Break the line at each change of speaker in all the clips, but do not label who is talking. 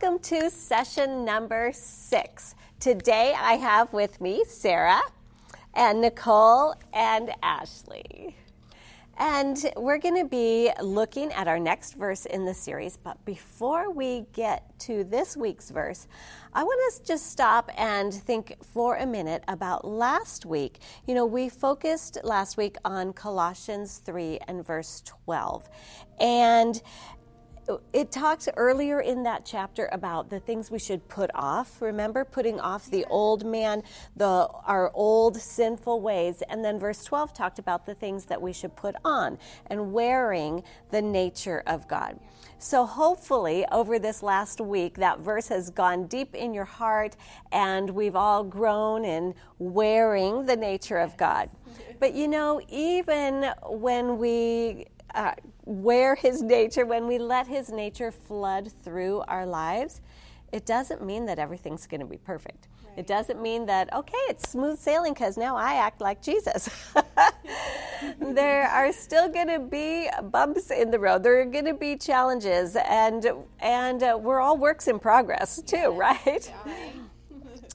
welcome to session number six. Today I have with me Sarah and Nicole and Ashley. And we're going to be looking at our next verse in the series. But before we get to this week's verse, I want to just stop and think for a minute about last week. You know, we focused last week on Colossians 3 and verse 12. And it talks earlier in that chapter about the things we should put off. Remember putting off the old man, the our old sinful ways, and then verse 12 talked about the things that we should put on and wearing the nature of God. So hopefully over this last week that verse has gone deep in your heart and we've all grown in wearing the nature of God. But you know, even when we uh, wear his nature, when we let his nature flood through our lives, it doesn't mean that everything's going to be perfect. Right. It doesn't mean that, okay, it's smooth sailing because now I act like Jesus. there are still going to be bumps in the road. There are going to be challenges, and, and uh, we're all works in progress too, yes. right? Yeah.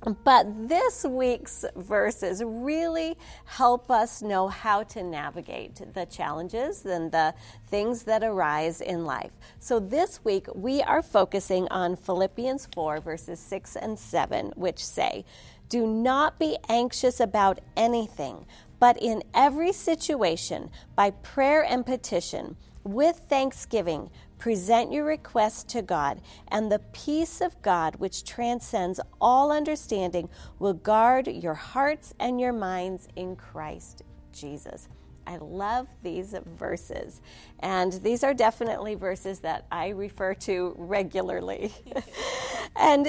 But this week's verses really help us know how to navigate the challenges and the things that arise in life. So this week we are focusing on Philippians 4, verses 6 and 7, which say, Do not be anxious about anything, but in every situation, by prayer and petition, with thanksgiving, Present your request to God, and the peace of God, which transcends all understanding, will guard your hearts and your minds in Christ Jesus. I love these verses. And these are definitely verses that I refer to regularly. and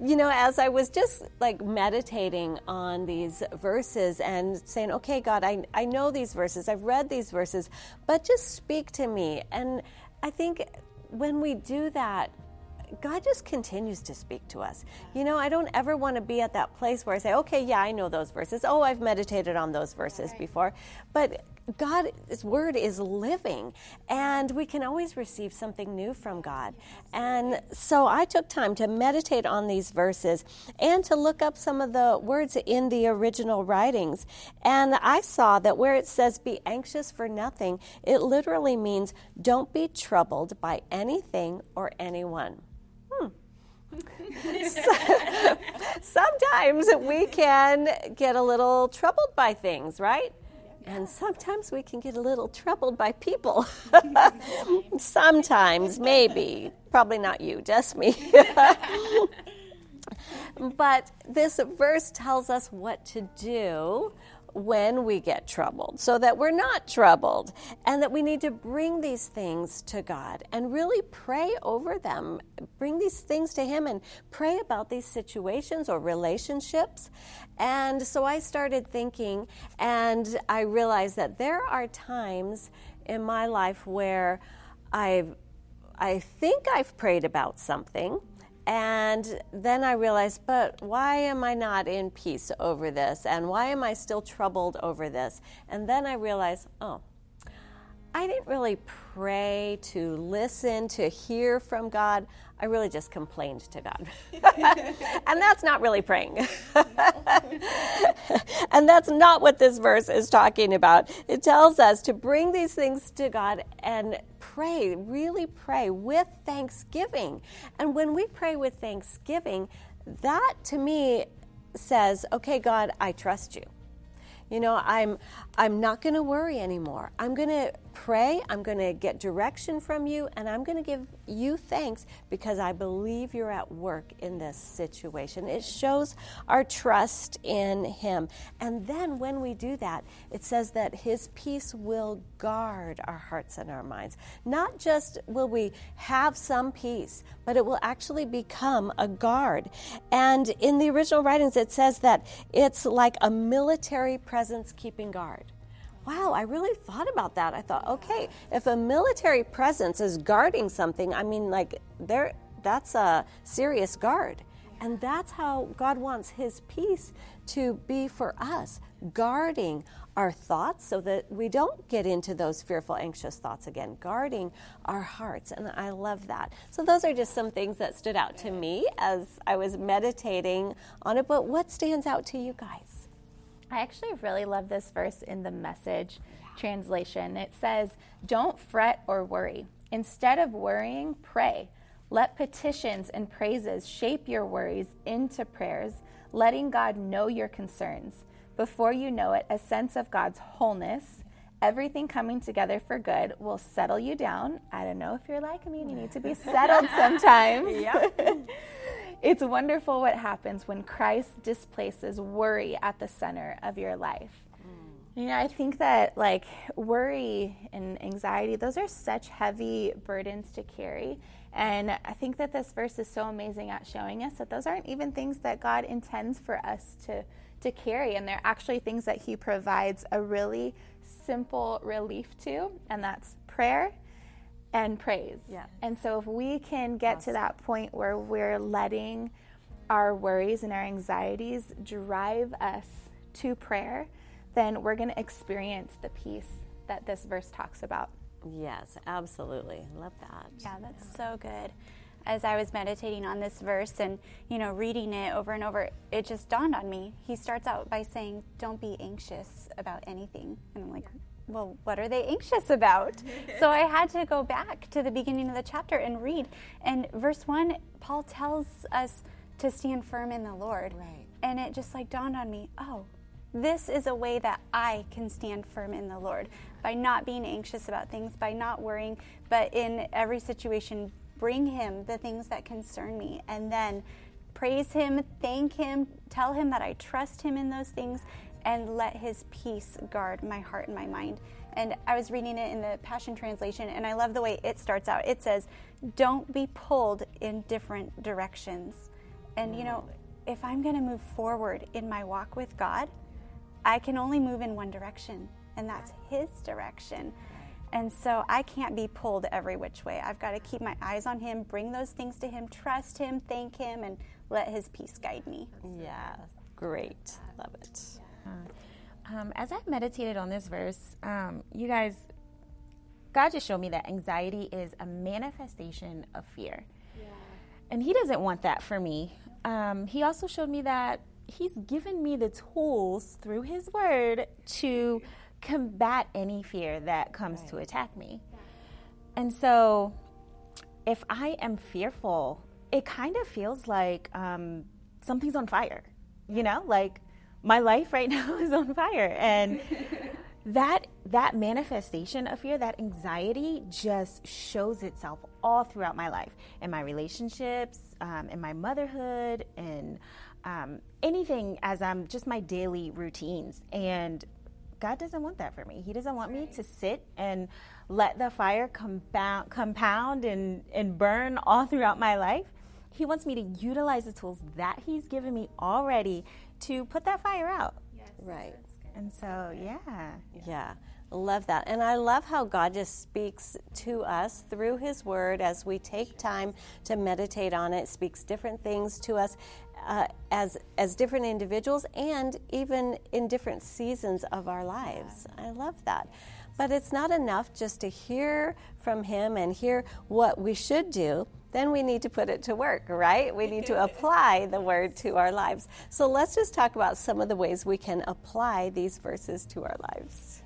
you know, as I was just like meditating on these verses and saying, okay, God, I, I know these verses, I've read these verses, but just speak to me. And I think when we do that, God just continues to speak to us. You know, I don't ever want to be at that place where I say, okay, yeah, I know those verses. Oh, I've meditated on those verses right. before. But God's word is living, and we can always receive something new from God. And so I took time to meditate on these verses and to look up some of the words in the original writings. And I saw that where it says, be anxious for nothing, it literally means don't be troubled by anything or anyone. Hmm. sometimes we can get a little troubled by things, right? And sometimes we can get a little troubled by people. sometimes, maybe. Probably not you, just me. but this verse tells us what to do when we get troubled so that we're not troubled and that we need to bring these things to God and really pray over them. Bring these things to Him and pray about these situations or relationships. And so I started thinking and I realized that there are times in my life where I've I think I've prayed about something and then I realized, but why am I not in peace over this? And why am I still troubled over this? And then I realized, oh, I didn't really pray to listen, to hear from God. I really just complained to God. and that's not really praying. and that's not what this verse is talking about. It tells us to bring these things to God and pray, really pray with thanksgiving. And when we pray with thanksgiving, that to me says, okay, God, I trust you. You know, I'm I'm not going to worry anymore. I'm going to pray, I'm going to get direction from you, and I'm going to give you thanks because I believe you're at work in this situation. It shows our trust in Him. And then when we do that, it says that His peace will guard our hearts and our minds. Not just will we have some peace, but it will actually become a guard. And in the original writings, it says that it's like a military presence keeping guard wow, I really thought about that. I thought, okay, if a military presence is guarding something, I mean, like, there, that's a serious guard. And that's how God wants His peace to be for us, guarding our thoughts so that we don't get into those fearful, anxious thoughts again, guarding our hearts. And I love that. So, those are just some things that stood out to me as I was meditating on it. But what stands out to you guys?
I actually really love this verse in the message translation. It says, Don't fret or worry. Instead of worrying, pray. Let petitions and praises shape your worries into prayers, letting God know your concerns. Before you know it, a sense of God's wholeness, everything coming together for good, will settle you down. I don't know if you're like me you need to be settled sometimes. it's wonderful what happens when Christ displaces worry at the center of your life. Mm. You know, I think that like worry and anxiety, those are such heavy burdens to carry. And I think that this verse is so amazing at showing us that those aren't even things that God intends for us to to carry. And they're actually things that He provides a really simple relief to, and that's prayer and praise. Yeah. And so if we can get awesome. to that point where we're letting our worries and our anxieties drive us to prayer, then we're going to experience the peace that this verse talks about.
Yes, absolutely. Love that.
Yeah, that's so good as I was meditating on this verse and, you know, reading it over and over, it just dawned on me. He starts out by saying, Don't be anxious about anything. And I'm like, well, what are they anxious about? so I had to go back to the beginning of the chapter and read. And verse one, Paul tells us to stand firm in the Lord. Right. And it just like dawned on me, oh, this is a way that I can stand firm in the Lord by not being anxious about things, by not worrying, but in every situation, bring him the things that concern me and then praise him, thank him, tell him that I trust him in those things, and let his peace guard my heart and my mind. And I was reading it in the Passion Translation, and I love the way it starts out. It says, Don't be pulled in different directions. And, you know, if I'm going to move forward in my walk with God, I can only move in one direction, and that's His direction. And so I can't be pulled every which way. I've got to keep my eyes on Him, bring those things to Him, trust Him, thank Him, and let His peace guide me.
Yeah, great. Love it.
Um, as I meditated on this verse, um, you guys, God just showed me that anxiety is a manifestation of fear. Yeah. And He doesn't want that for me. Um, he also showed me that He's given me the tools through His Word to combat any fear that comes right. to attack me. And so, if I am fearful, it kind of feels like um, something's on fire. You know, like my life right now is on fire, and that that manifestation of fear, that anxiety, just shows itself all throughout my life, in my relationships, um, in my motherhood, and um, anything as I'm just my daily routines. And God doesn't want that for me. He doesn't want me to sit and let the fire compound, compound and, and burn all throughout my life. He wants me to utilize the tools that He's given me already to put that fire out.
Yes. Right.
And so, yeah.
Yeah. Love that. And I love how God just speaks to us through His Word as we take time to meditate on it, speaks different things to us uh, as as different individuals and even in different seasons of our lives. I love that. But it's not enough just to hear from him and hear what we should do. Then we need to put it to work, right? We need to apply the word to our lives. So let's just talk about some of the ways we can apply these verses to our lives.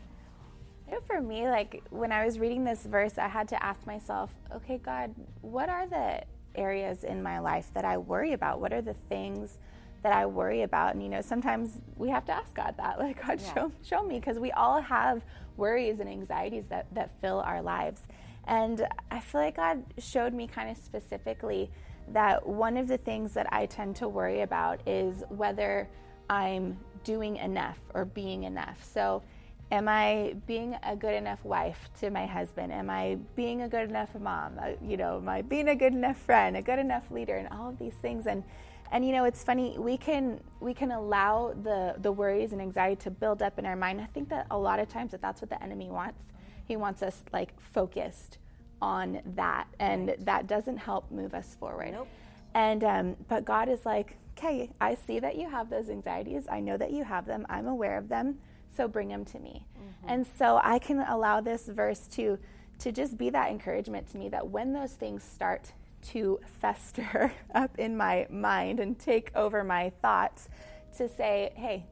You know, For me, like when I was reading this verse, I had to ask myself, okay, God, what are the areas in my life that I worry about? What are the things that I worry about? And you know, sometimes we have to ask God that, like God, yeah. show show me, because we all have worries and anxieties that that fill our lives. And I feel like God showed me kind of specifically that one of the things that I tend to worry about is whether I'm doing enough or being enough. So Am I being a good enough wife to my husband? Am I being a good enough mom? Uh, you know, am I being a good enough friend, a good enough leader, and all of these things? And and you know, it's funny we can we can allow the the worries and anxiety to build up in our mind. I think that a lot of times that that's what the enemy wants. He wants us like focused on that, and that doesn't help move us forward.
Nope.
And um, but God is like, okay, I see that you have those anxieties. I know that you have them. I'm aware of them. So bring them to me. Mm-hmm. And so I can allow this verse to to just be that encouragement to me that when those things start to fester up in my mind and take over my thoughts, to say, hey,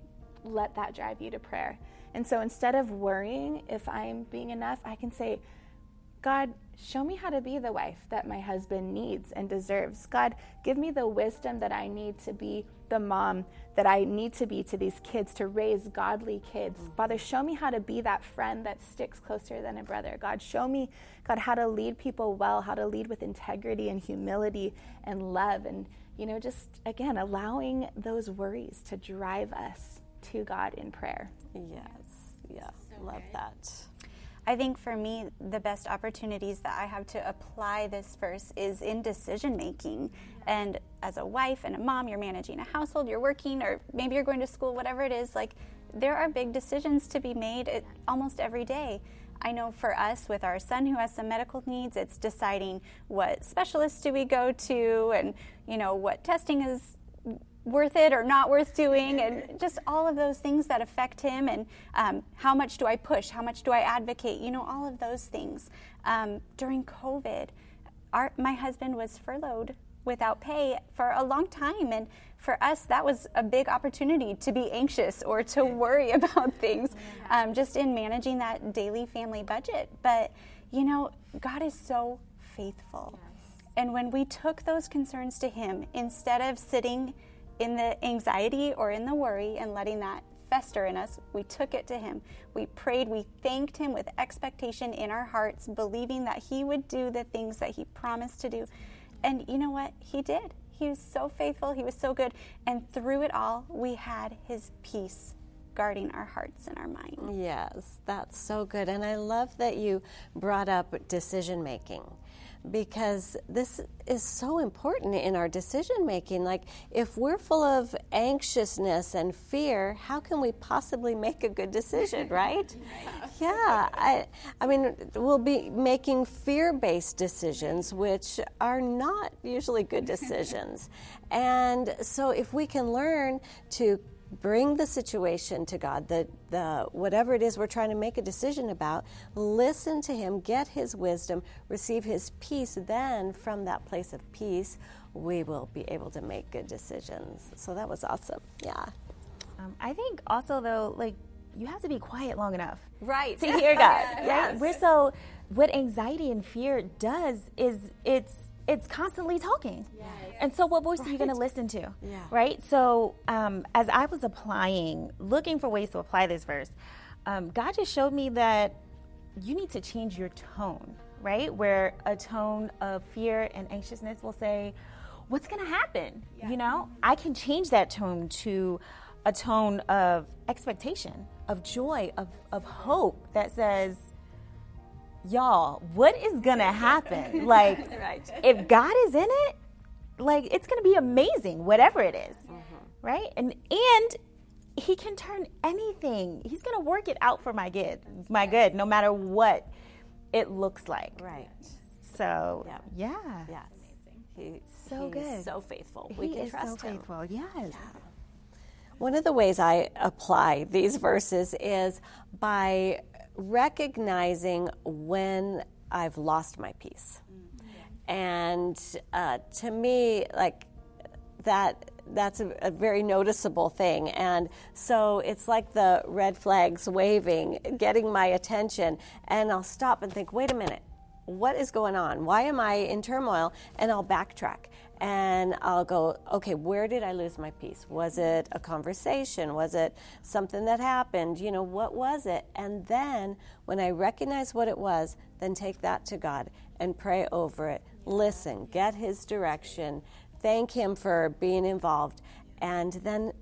let that drive you to prayer. And so instead of worrying if I'm being enough, I can say, God, show me how to be the wife that my husband needs and deserves. God, give me the wisdom that I need to be the mom that I need to be to these kids, to raise godly kids. Mm-hmm. Father, show me how to be that friend that sticks closer than a brother. God, show me, God, how to lead people well, how to lead with integrity and humility and love. And, you know, just again, allowing those worries to drive us to God in prayer.
Yes. Yeah. So Love good. that.
I think for me, the best opportunities that I have to apply this verse is in decision making. And as a wife and a mom, you're managing a household, you're working, or maybe you're going to school, whatever it is, like there are big decisions to be made almost every day. I know for us, with our son who has some medical needs, it's deciding what specialists do we go to and, you know, what testing is worth it or not worth doing, and just all of those things that affect him, and um, how much do I push, how much do I advocate, you know, all of those things. Um, during COVID, our, my husband was furloughed without pay for a long time, and for us, that was a big opportunity to be anxious or to worry about things, um, just in managing that daily family budget. But, you know, God is so faithful. And when we took those concerns to Him, instead of sitting in the anxiety or in the worry and letting that fester in us, we took it to Him. We prayed, we thanked Him with expectation in our hearts, believing that He would do the things that He promised to do. And you know what? He did. He was so faithful, He was so good. And through it all, we had His peace guarding our hearts and our mind.
Yes, that's so good. And I love that you brought up decision making because this is so important in our decision making. Like, if we're full of anxiousness and fear, how can we possibly make a good decision, right? yeah. I, I mean, we'll be making fear based decisions, which are not usually good decisions. and so, if we can learn to bring the situation to God, the, the whatever it is we're trying to make a decision about, listen to Him, get His wisdom, receive His peace. Then, from that place of peace, we will be able to make good decisions. So that was awesome. Yeah.
Um, I think also though, like you have to be quiet long enough,
right,
to hear God. yes. Right? We're so what anxiety and fear does is it's it's constantly talking. Yes. And so, what voice right. are you going to listen to? Yeah. Right? So, um, as I was applying, looking for ways to apply this verse, um, God just showed me that you need to change your tone, right? Where a tone of fear and anxiousness will say, What's going to happen? Yeah. You know, I can change that tone to a tone of expectation, of joy, of, of hope that says, y'all, what is gonna happen? Like, right. if God is in it, like it's gonna be amazing, whatever it is, mm-hmm. right? And and He can turn anything. He's gonna work it out for my good, my good, no matter what it looks like.
Right.
So yeah, yeah.
yes. He,
so good,
so faithful.
He we can trust so him. faithful. Yes. Yeah.
One of the ways I apply these verses is by recognizing when I've lost my peace. Mm-hmm. And uh, to me, like that, that's a, a, very noticeable thing. And so it's like the red flags waving, getting my attention. And I'll stop and think, wait a minute, what is going on? Why am I in turmoil? And I'll backtrack and I'll go, okay, where did I lose my peace? Was it a conversation? Was it something that happened? You know, what was it? And then when I recognize what it was, then take that to God and pray over it. Listen, get His direction, thank Him for being involved, and then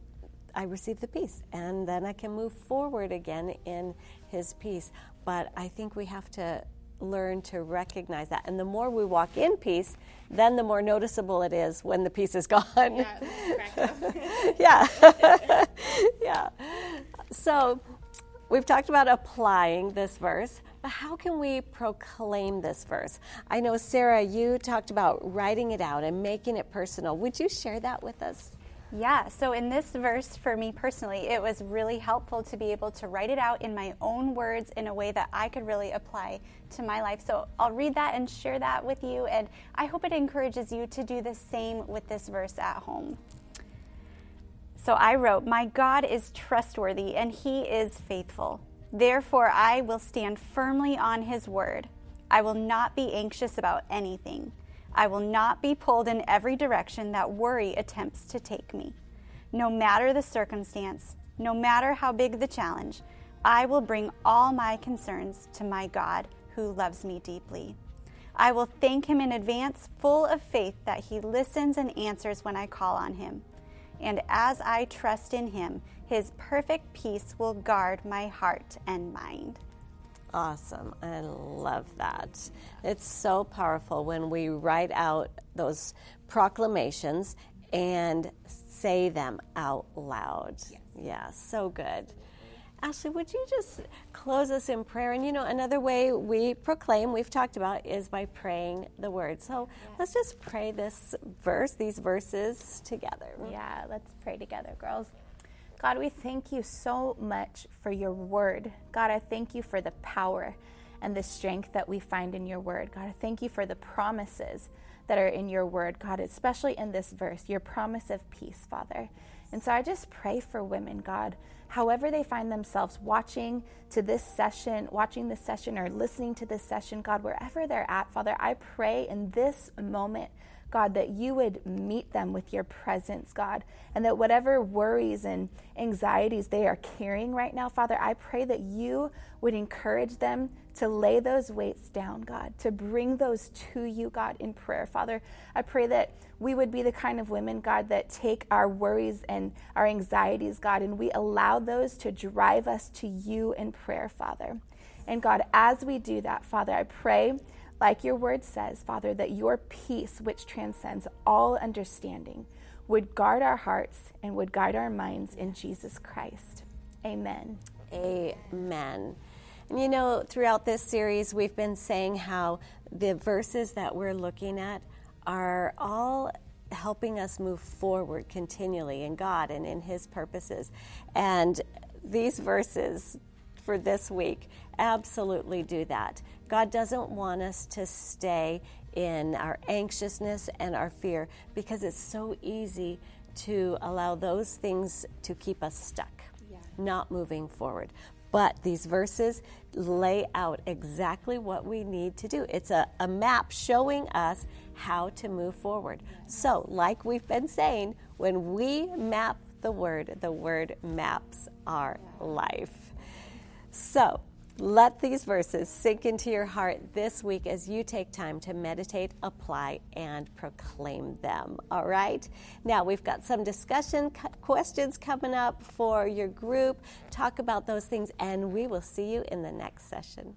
I receive the peace. And then I can move forward again in His peace. But I think we have to learn to recognize that. And the more we walk in peace, then the more noticeable it is when the peace is gone. Yeah. yeah. yeah. So we've talked about applying this verse, But how can we proclaim this verse? I know, Sarah, you talked about writing it out and making it personal. Would you share that with us?
Yeah, so in this verse, for me personally, it was really helpful to be able to write it out in my own words in a way that I could really apply to my life. So I'll read that and share that with you, and I hope it encourages you to do the same with this verse at home. So I wrote, My God is trustworthy and he is faithful. Therefore, I will stand firmly on his word. I will not be anxious about anything. I will not be pulled in every direction that worry attempts to take me. No matter the circumstance, no matter how big the challenge, I will bring all my concerns to my God who loves me deeply. I will thank him in advance, full of faith that he listens and answers when I call on him. And as I trust in him, his perfect peace will guard my heart and mind.
Awesome. I love that. It's so powerful when we write out those proclamations and say them out loud. Yes. Yeah, so good. Ashley, would you just close us in prayer? And you know, another way we proclaim, we've talked about, is by praying the word. So yeah. let's just pray this verse, these verses together.
Yeah, let's pray together, girls. God, we thank you so much for your word. God, I thank you for the power and the strength that we find in your word. God, I thank you for the promises that are in your word, God, especially in this verse, your promise of peace, Father. And so I just pray for women, God, however they find themselves watching to this session, watching this session or listening to this session, God, wherever they're at, Father, I pray in this moment God, that you would meet them with your presence, God, and that whatever worries and anxieties they are carrying right now, Father, I pray that you would encourage them to lay those weights down, God, to bring those to you, God, in prayer. Father, I pray that we would be the kind of women, God, that take our worries and our anxieties, God, and we allow those to drive us to you in prayer, Father. And God, as we do that, Father, I pray like your word says, Father, that your peace, which transcends all understanding, would guard our hearts and would guide our minds in Jesus Christ. Amen.
Amen. And you know, throughout this series, we've been saying how the verses that we're looking at are all helping us move forward continually in God and in His purposes. And these verses for this week absolutely do that. God doesn't want us to stay in our anxiousness and our fear because it's so easy to allow those things to keep us stuck, yeah. not moving forward. But these verses lay out exactly what we need to do. It's a, a map showing us how to move forward. So, like we've been saying, when we map the word, the word maps our life. So, let these verses sink into your heart this week as you take time to meditate, apply, and proclaim them. All right? Now, we've got some discussion questions coming up for your group. Talk about those things, and we will see you in the next session.